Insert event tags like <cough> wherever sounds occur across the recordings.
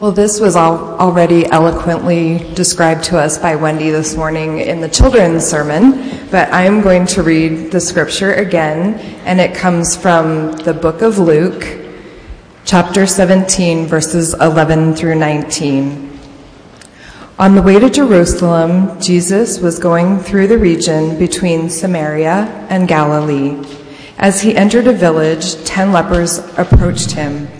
Well, this was already eloquently described to us by Wendy this morning in the children's sermon, but I'm going to read the scripture again, and it comes from the book of Luke, chapter 17, verses 11 through 19. On the way to Jerusalem, Jesus was going through the region between Samaria and Galilee. As he entered a village, ten lepers approached him.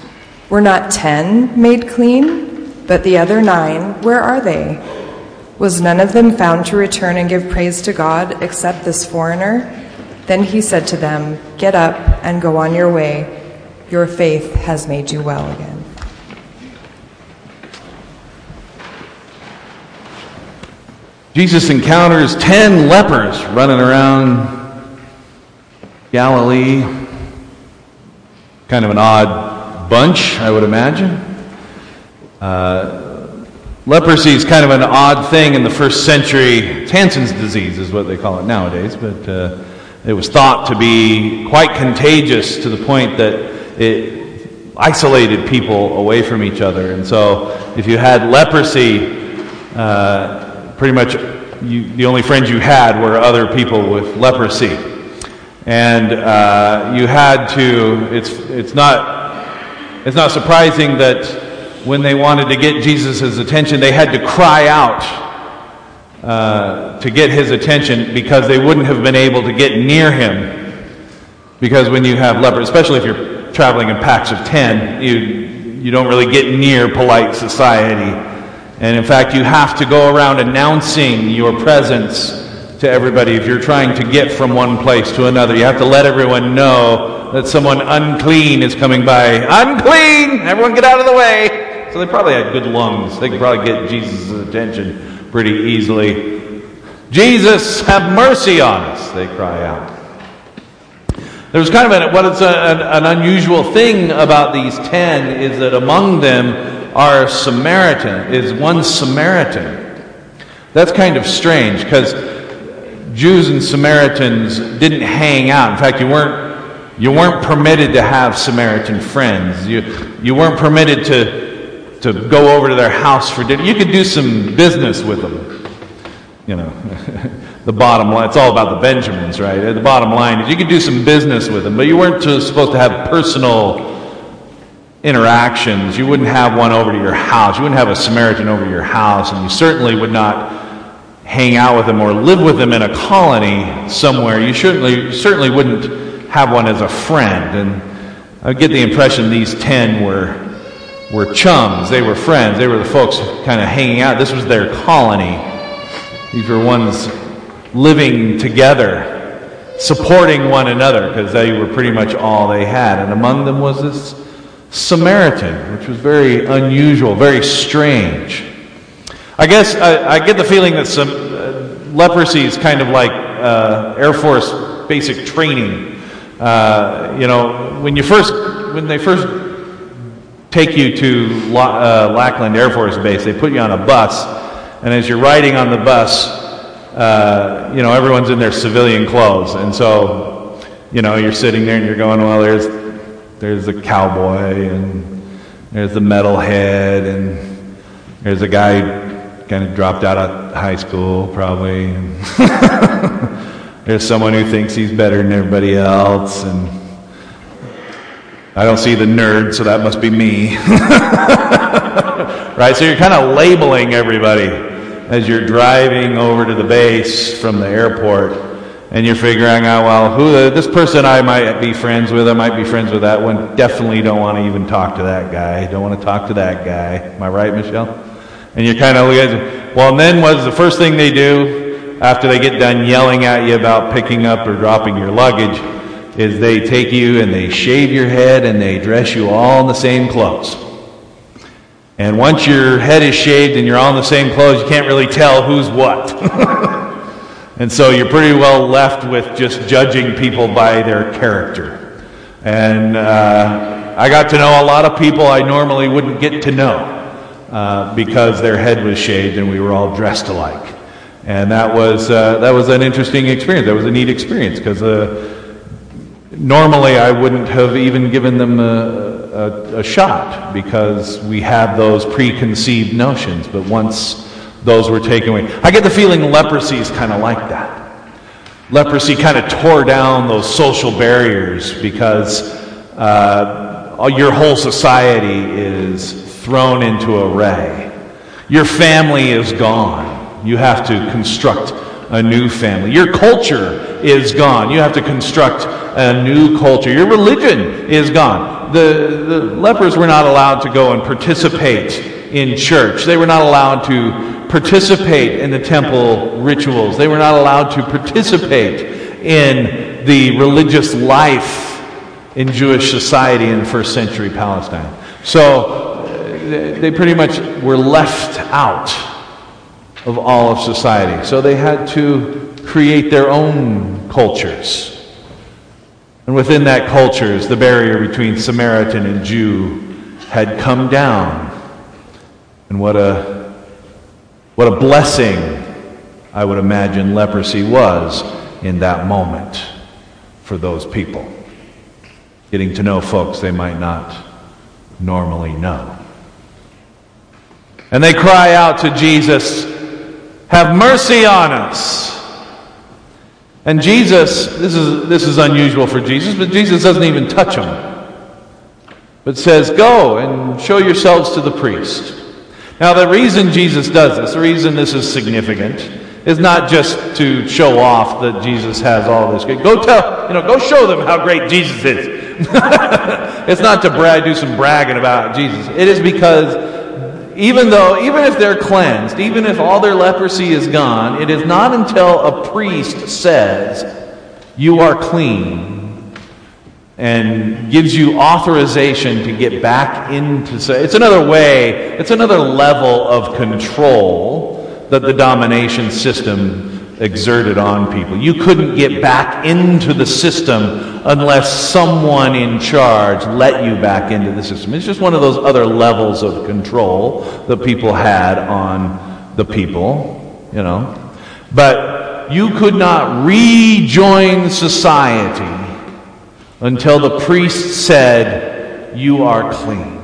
were not ten made clean? But the other nine, where are they? Was none of them found to return and give praise to God except this foreigner? Then he said to them, Get up and go on your way. Your faith has made you well again. Jesus encounters ten lepers running around Galilee. Kind of an odd bunch, I would imagine. Uh, leprosy is kind of an odd thing in the first century. Hansen's disease, is what they call it nowadays, but uh, it was thought to be quite contagious to the point that it isolated people away from each other. And so, if you had leprosy, uh, pretty much you, the only friends you had were other people with leprosy. And uh, you had to, it's, it's not it's not surprising that when they wanted to get Jesus' attention, they had to cry out uh, to get his attention because they wouldn't have been able to get near him. Because when you have lepers, especially if you're traveling in packs of 10, you, you don't really get near polite society. And in fact, you have to go around announcing your presence to everybody if you're trying to get from one place to another. You have to let everyone know that someone unclean is coming by. Unclean! Everyone get out of the way! So they probably had good lungs. They could probably get Jesus' attention pretty easily. Jesus, have mercy on us, they cry out. There's kind of what is a, an, an unusual thing about these ten is that among them are Samaritan, is one Samaritan. That's kind of strange because Jews and Samaritans didn't hang out. In fact, you weren't you weren't permitted to have Samaritan friends. You, you weren't permitted to, to go over to their house for dinner. You could do some business with them. You know, <laughs> the bottom line, it's all about the Benjamins, right? The bottom line is you could do some business with them, but you weren't supposed to have personal interactions. You wouldn't have one over to your house. You wouldn't have a Samaritan over to your house, and you certainly would not hang out with them or live with them in a colony somewhere. You certainly, certainly wouldn't have one as a friend. And I get the impression these ten were were chums. They were friends. They were the folks kind of hanging out. This was their colony. These were ones living together, supporting one another, because they were pretty much all they had. And among them was this Samaritan, which was very unusual, very strange. I guess I, I get the feeling that some uh, leprosy is kind of like uh, Air Force basic training. Uh, you know, when you first, when they first take you to uh, Lackland Air Force Base, they put you on a bus, and as you're riding on the bus, uh, you know, everyone's in their civilian clothes, and so, you know, you're sitting there and you're going, well, there's, there's the cowboy, and there's the metalhead, and there's a guy kind of dropped out of high school, probably. <laughs> There's someone who thinks he's better than everybody else, and I don't see the nerd, so that must be me. <laughs> right? So you're kind of labeling everybody as you're driving over to the base from the airport, and you're figuring out, well, who this person I might be friends with, I might be friends with that one. Definitely don't want to even talk to that guy. Don't want to talk to that guy. Am I right, Michelle? And you're kind of, well, and then what's the first thing they do? after they get done yelling at you about picking up or dropping your luggage is they take you and they shave your head and they dress you all in the same clothes. And once your head is shaved and you're all in the same clothes, you can't really tell who's what. <laughs> and so you're pretty well left with just judging people by their character. And uh, I got to know a lot of people I normally wouldn't get to know uh, because their head was shaved and we were all dressed alike. And that was, uh, that was an interesting experience. That was a neat experience because uh, normally I wouldn't have even given them a, a, a, shot because we have those preconceived notions. But once those were taken away, I get the feeling leprosy is kind of like that. Leprosy kind of tore down those social barriers because uh, your whole society is thrown into array. Your family is gone. You have to construct a new family. Your culture is gone. You have to construct a new culture. Your religion is gone. The, the lepers were not allowed to go and participate in church. They were not allowed to participate in the temple rituals. They were not allowed to participate in the religious life in Jewish society in first century Palestine. So they pretty much were left out of all of society. So they had to create their own cultures. And within that cultures, the barrier between Samaritan and Jew had come down. And what a what a blessing I would imagine leprosy was in that moment for those people. Getting to know folks they might not normally know. And they cry out to Jesus, have mercy on us. And Jesus, this is, this is unusual for Jesus, but Jesus doesn't even touch them, but says, Go and show yourselves to the priest. Now, the reason Jesus does this, the reason this is significant, is not just to show off that Jesus has all this. Go tell, you know, go show them how great Jesus is. <laughs> it's not to brag, do some bragging about Jesus. It is because even though, even if they're cleansed, even if all their leprosy is gone, it is not until a priest says, You are clean, and gives you authorization to get back into. It's another way, it's another level of control that the domination system exerted on people. You couldn't get back into the system unless someone in charge let you back into the system. It's just one of those other levels of control that people had on the people, you know. But you could not rejoin society until the priest said, You are clean.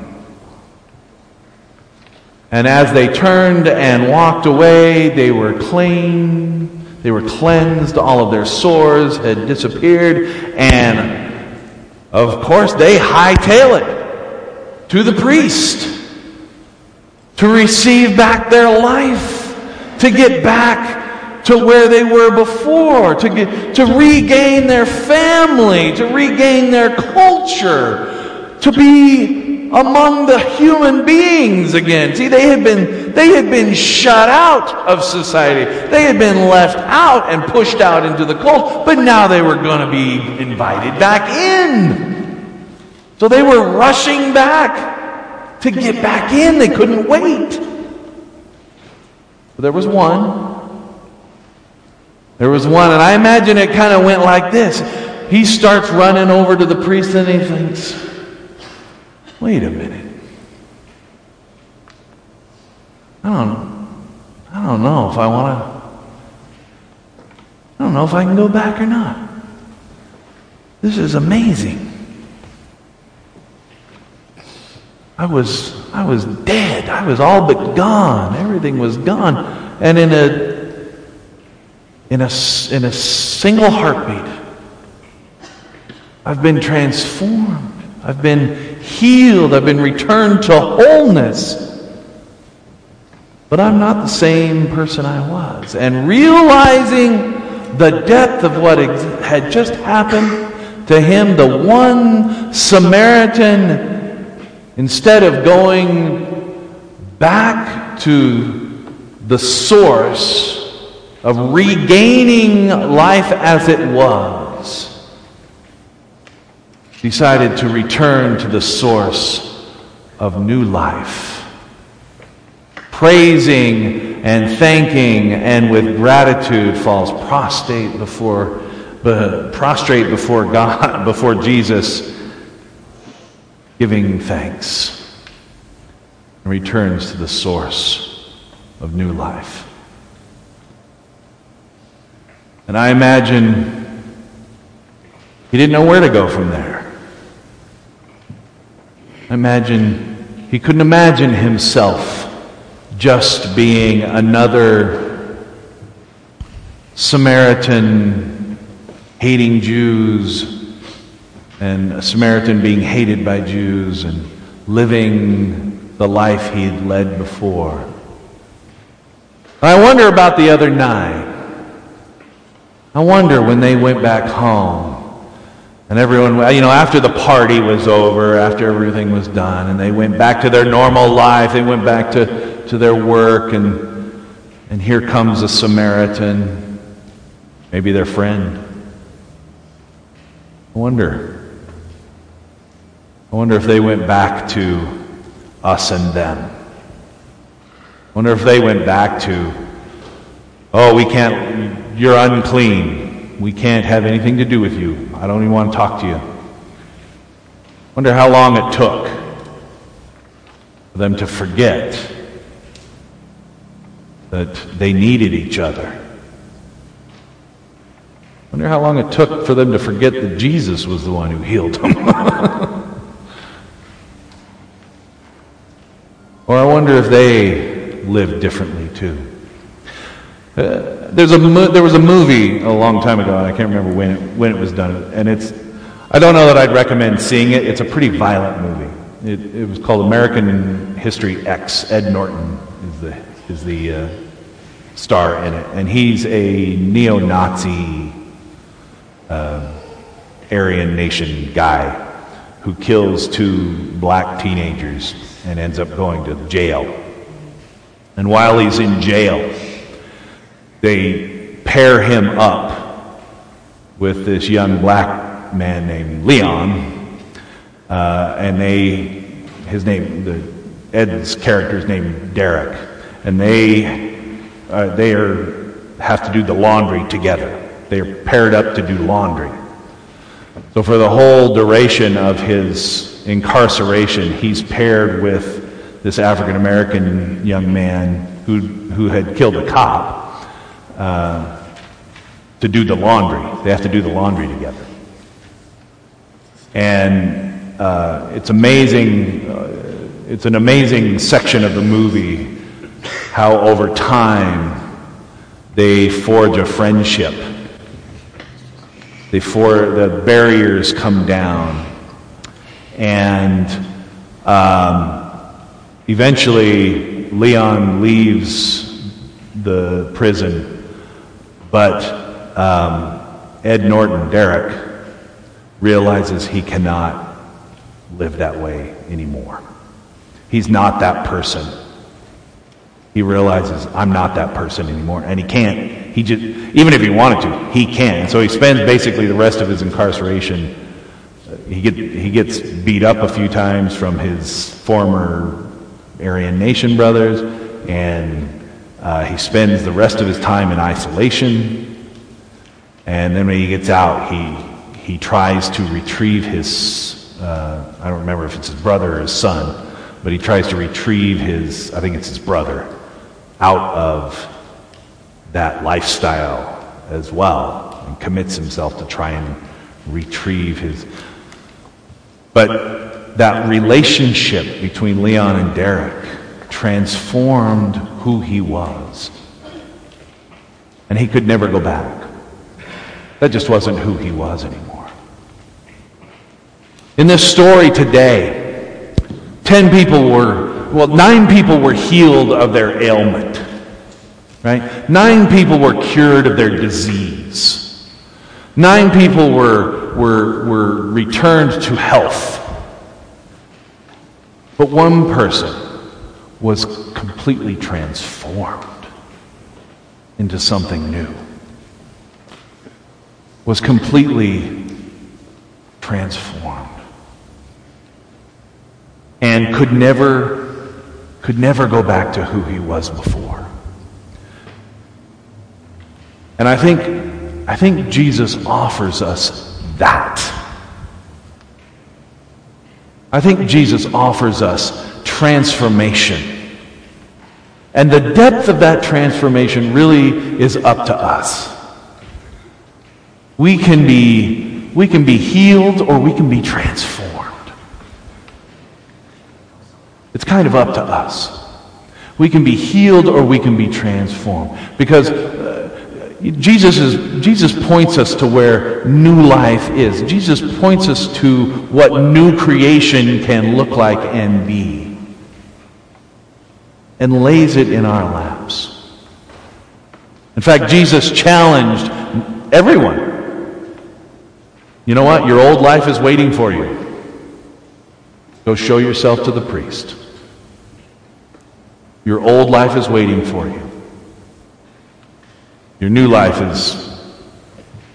And as they turned and walked away, they were clean they were cleansed, all of their sores had disappeared, and of course they hightail it to the priest to receive back their life, to get back to where they were before, to, get, to regain their family, to regain their culture, to be among the human beings again. See, they had been they had been shut out of society. They had been left out and pushed out into the cold, but now they were going to be invited back in. So they were rushing back to get back in. They couldn't wait. But there was one. There was one, and I imagine it kind of went like this. He starts running over to the priest and he thinks, wait a minute. I don't, I don't know if I want to, I don't know if I can go back or not. This is amazing. I was, I was dead. I was all but gone. Everything was gone. And in a, in a, in a single heartbeat, I've been transformed. I've been healed. I've been returned to wholeness. But I'm not the same person I was. And realizing the depth of what had just happened to him, the one Samaritan, instead of going back to the source of regaining life as it was, decided to return to the source of new life praising and thanking and with gratitude falls prostrate before, prostrate before God, <laughs> before Jesus, giving thanks, and returns to the source of new life. And I imagine he didn't know where to go from there. Imagine he couldn't imagine himself just being another Samaritan hating Jews and a Samaritan being hated by Jews and living the life he had led before. I wonder about the other nine. I wonder when they went back home and everyone, you know, after the party was over, after everything was done, and they went back to their normal life, they went back to, to their work, and, and here comes a Samaritan, maybe their friend. I wonder. I wonder if they went back to us and them. I wonder if they went back to, oh, we can't, you're unclean. We can't have anything to do with you. I don't even want to talk to you. Wonder how long it took for them to forget that they needed each other. Wonder how long it took for them to forget that Jesus was the one who healed them. <laughs> Or I wonder if they lived differently too. Uh, there's a mo- there was a movie a long time ago, and I can't remember when it, when it was done. And it's I don't know that I'd recommend seeing it. It's a pretty violent movie. It, it was called American History X. Ed Norton is the is the uh, star in it, and he's a neo-Nazi uh, Aryan nation guy who kills two black teenagers and ends up going to jail. And while he's in jail, they pair him up with this young black man named Leon, uh, and they, his name, the Ed's character's name Derek, and they, uh, they are have to do the laundry together. They are paired up to do laundry. So for the whole duration of his incarceration, he's paired with this African American young man who, who had killed a cop uh, to do the laundry. They have to do the laundry together. And uh, it's amazing, uh, it's an amazing section of the movie how over time they forge a friendship. They for, the barriers come down and um, eventually, Leon leaves the prison, but um, Ed Norton, Derek, realizes he cannot live that way anymore. He's not that person. He realizes, I'm not that person anymore. And he can't. He just, even if he wanted to, he can't. So he spends basically the rest of his incarceration he, get, he gets beat up a few times from his former Aryan Nation brothers, and uh, he spends the rest of his time in isolation. And then when he gets out, he, he tries to retrieve his, uh, I don't remember if it's his brother or his son, but he tries to retrieve his, I think it's his brother, out of that lifestyle as well and commits himself to try and retrieve his. But that relationship between Leon and Derek transformed who he was. And he could never go back. That just wasn't who he was anymore. In this story today, 10 people were, well, nine people were healed of their ailment. Right? Nine people were cured of their disease. Nine people were were, were returned to health. But one person was completely transformed into something new. Was completely transformed. And could never could never go back to who he was before. And I think, I think Jesus offers us that. I think Jesus offers us transformation. And the depth of that transformation really is up to us. We can be, we can be healed or we can be transformed. It's kind of up to us. We can be healed or we can be transformed. Because uh, Jesus, is, Jesus points us to where new life is. Jesus points us to what new creation can look like and be. And lays it in our laps. In fact, Jesus challenged everyone. You know what? Your old life is waiting for you. Go show yourself to the priest. Your old life is waiting for you. Your new life is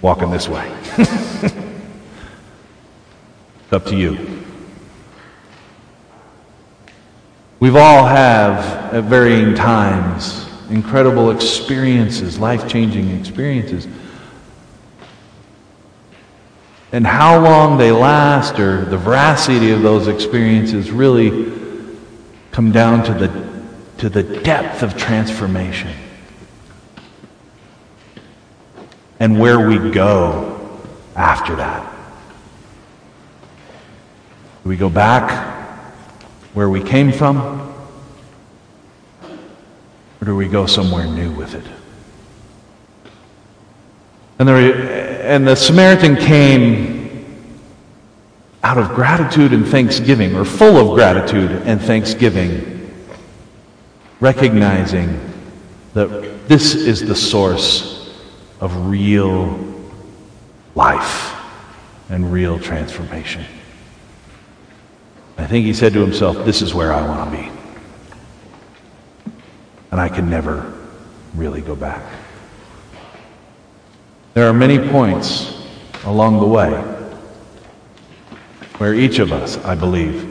walking this way. <laughs> it's up to you. We've all have at varying times incredible experiences, life-changing experiences. And how long they last or the veracity of those experiences really come down to the to the depth of transformation and where we go after that. Do we go back where we came from? Or do we go somewhere new with it? And the, and the Samaritan came out of gratitude and thanksgiving, or full of gratitude and thanksgiving recognizing that this is the source of real life and real transformation. I think he said to himself, This is where I want to be. And I can never really go back. There are many points along the way where each of us, I believe,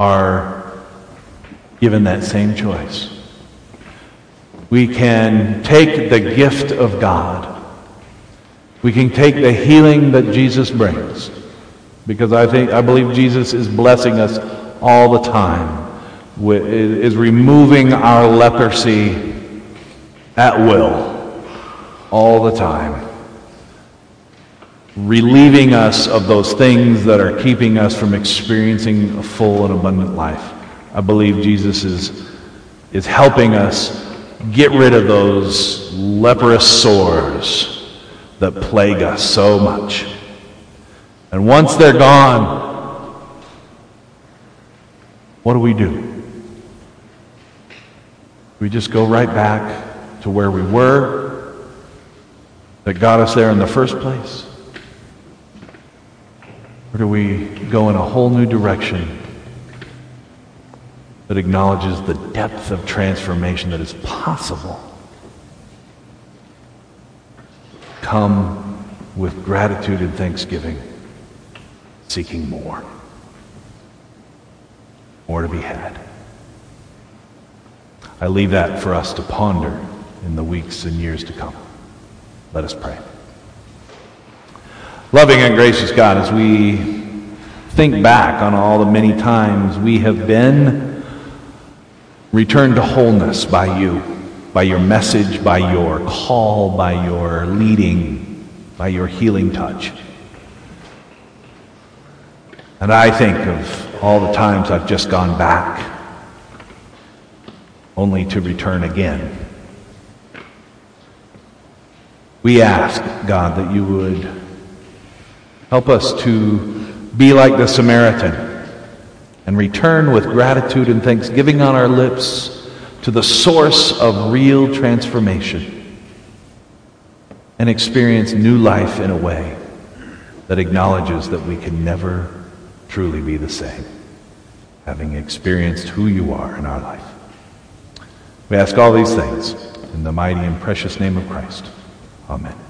are given that same choice. We can take the gift of God. We can take the healing that Jesus brings. Because I think I believe Jesus is blessing us all the time. Is removing our leprosy at will all the time. Relieving us of those things that are keeping us from experiencing a full and abundant life. I believe Jesus is, is helping us get rid of those leprous sores that plague us so much. And once they're gone, what do we do? We just go right back to where we were that got us there in the first place? Or do we go in a whole new direction that acknowledges the depth of transformation that is possible. Come with gratitude and thanksgiving, seeking more. More to be had. I leave that for us to ponder in the weeks and years to come. Let us pray. Loving and gracious God, as we think back on all the many times we have been returned to wholeness by you, by your message, by your call, by your leading, by your healing touch. And I think of all the times I've just gone back only to return again. We ask, God, that you would help us to be like the Samaritan and return with gratitude and thanksgiving on our lips to the source of real transformation and experience new life in a way that acknowledges that we can never truly be the same, having experienced who you are in our life. We ask all these things in the mighty and precious name of Christ. Amen.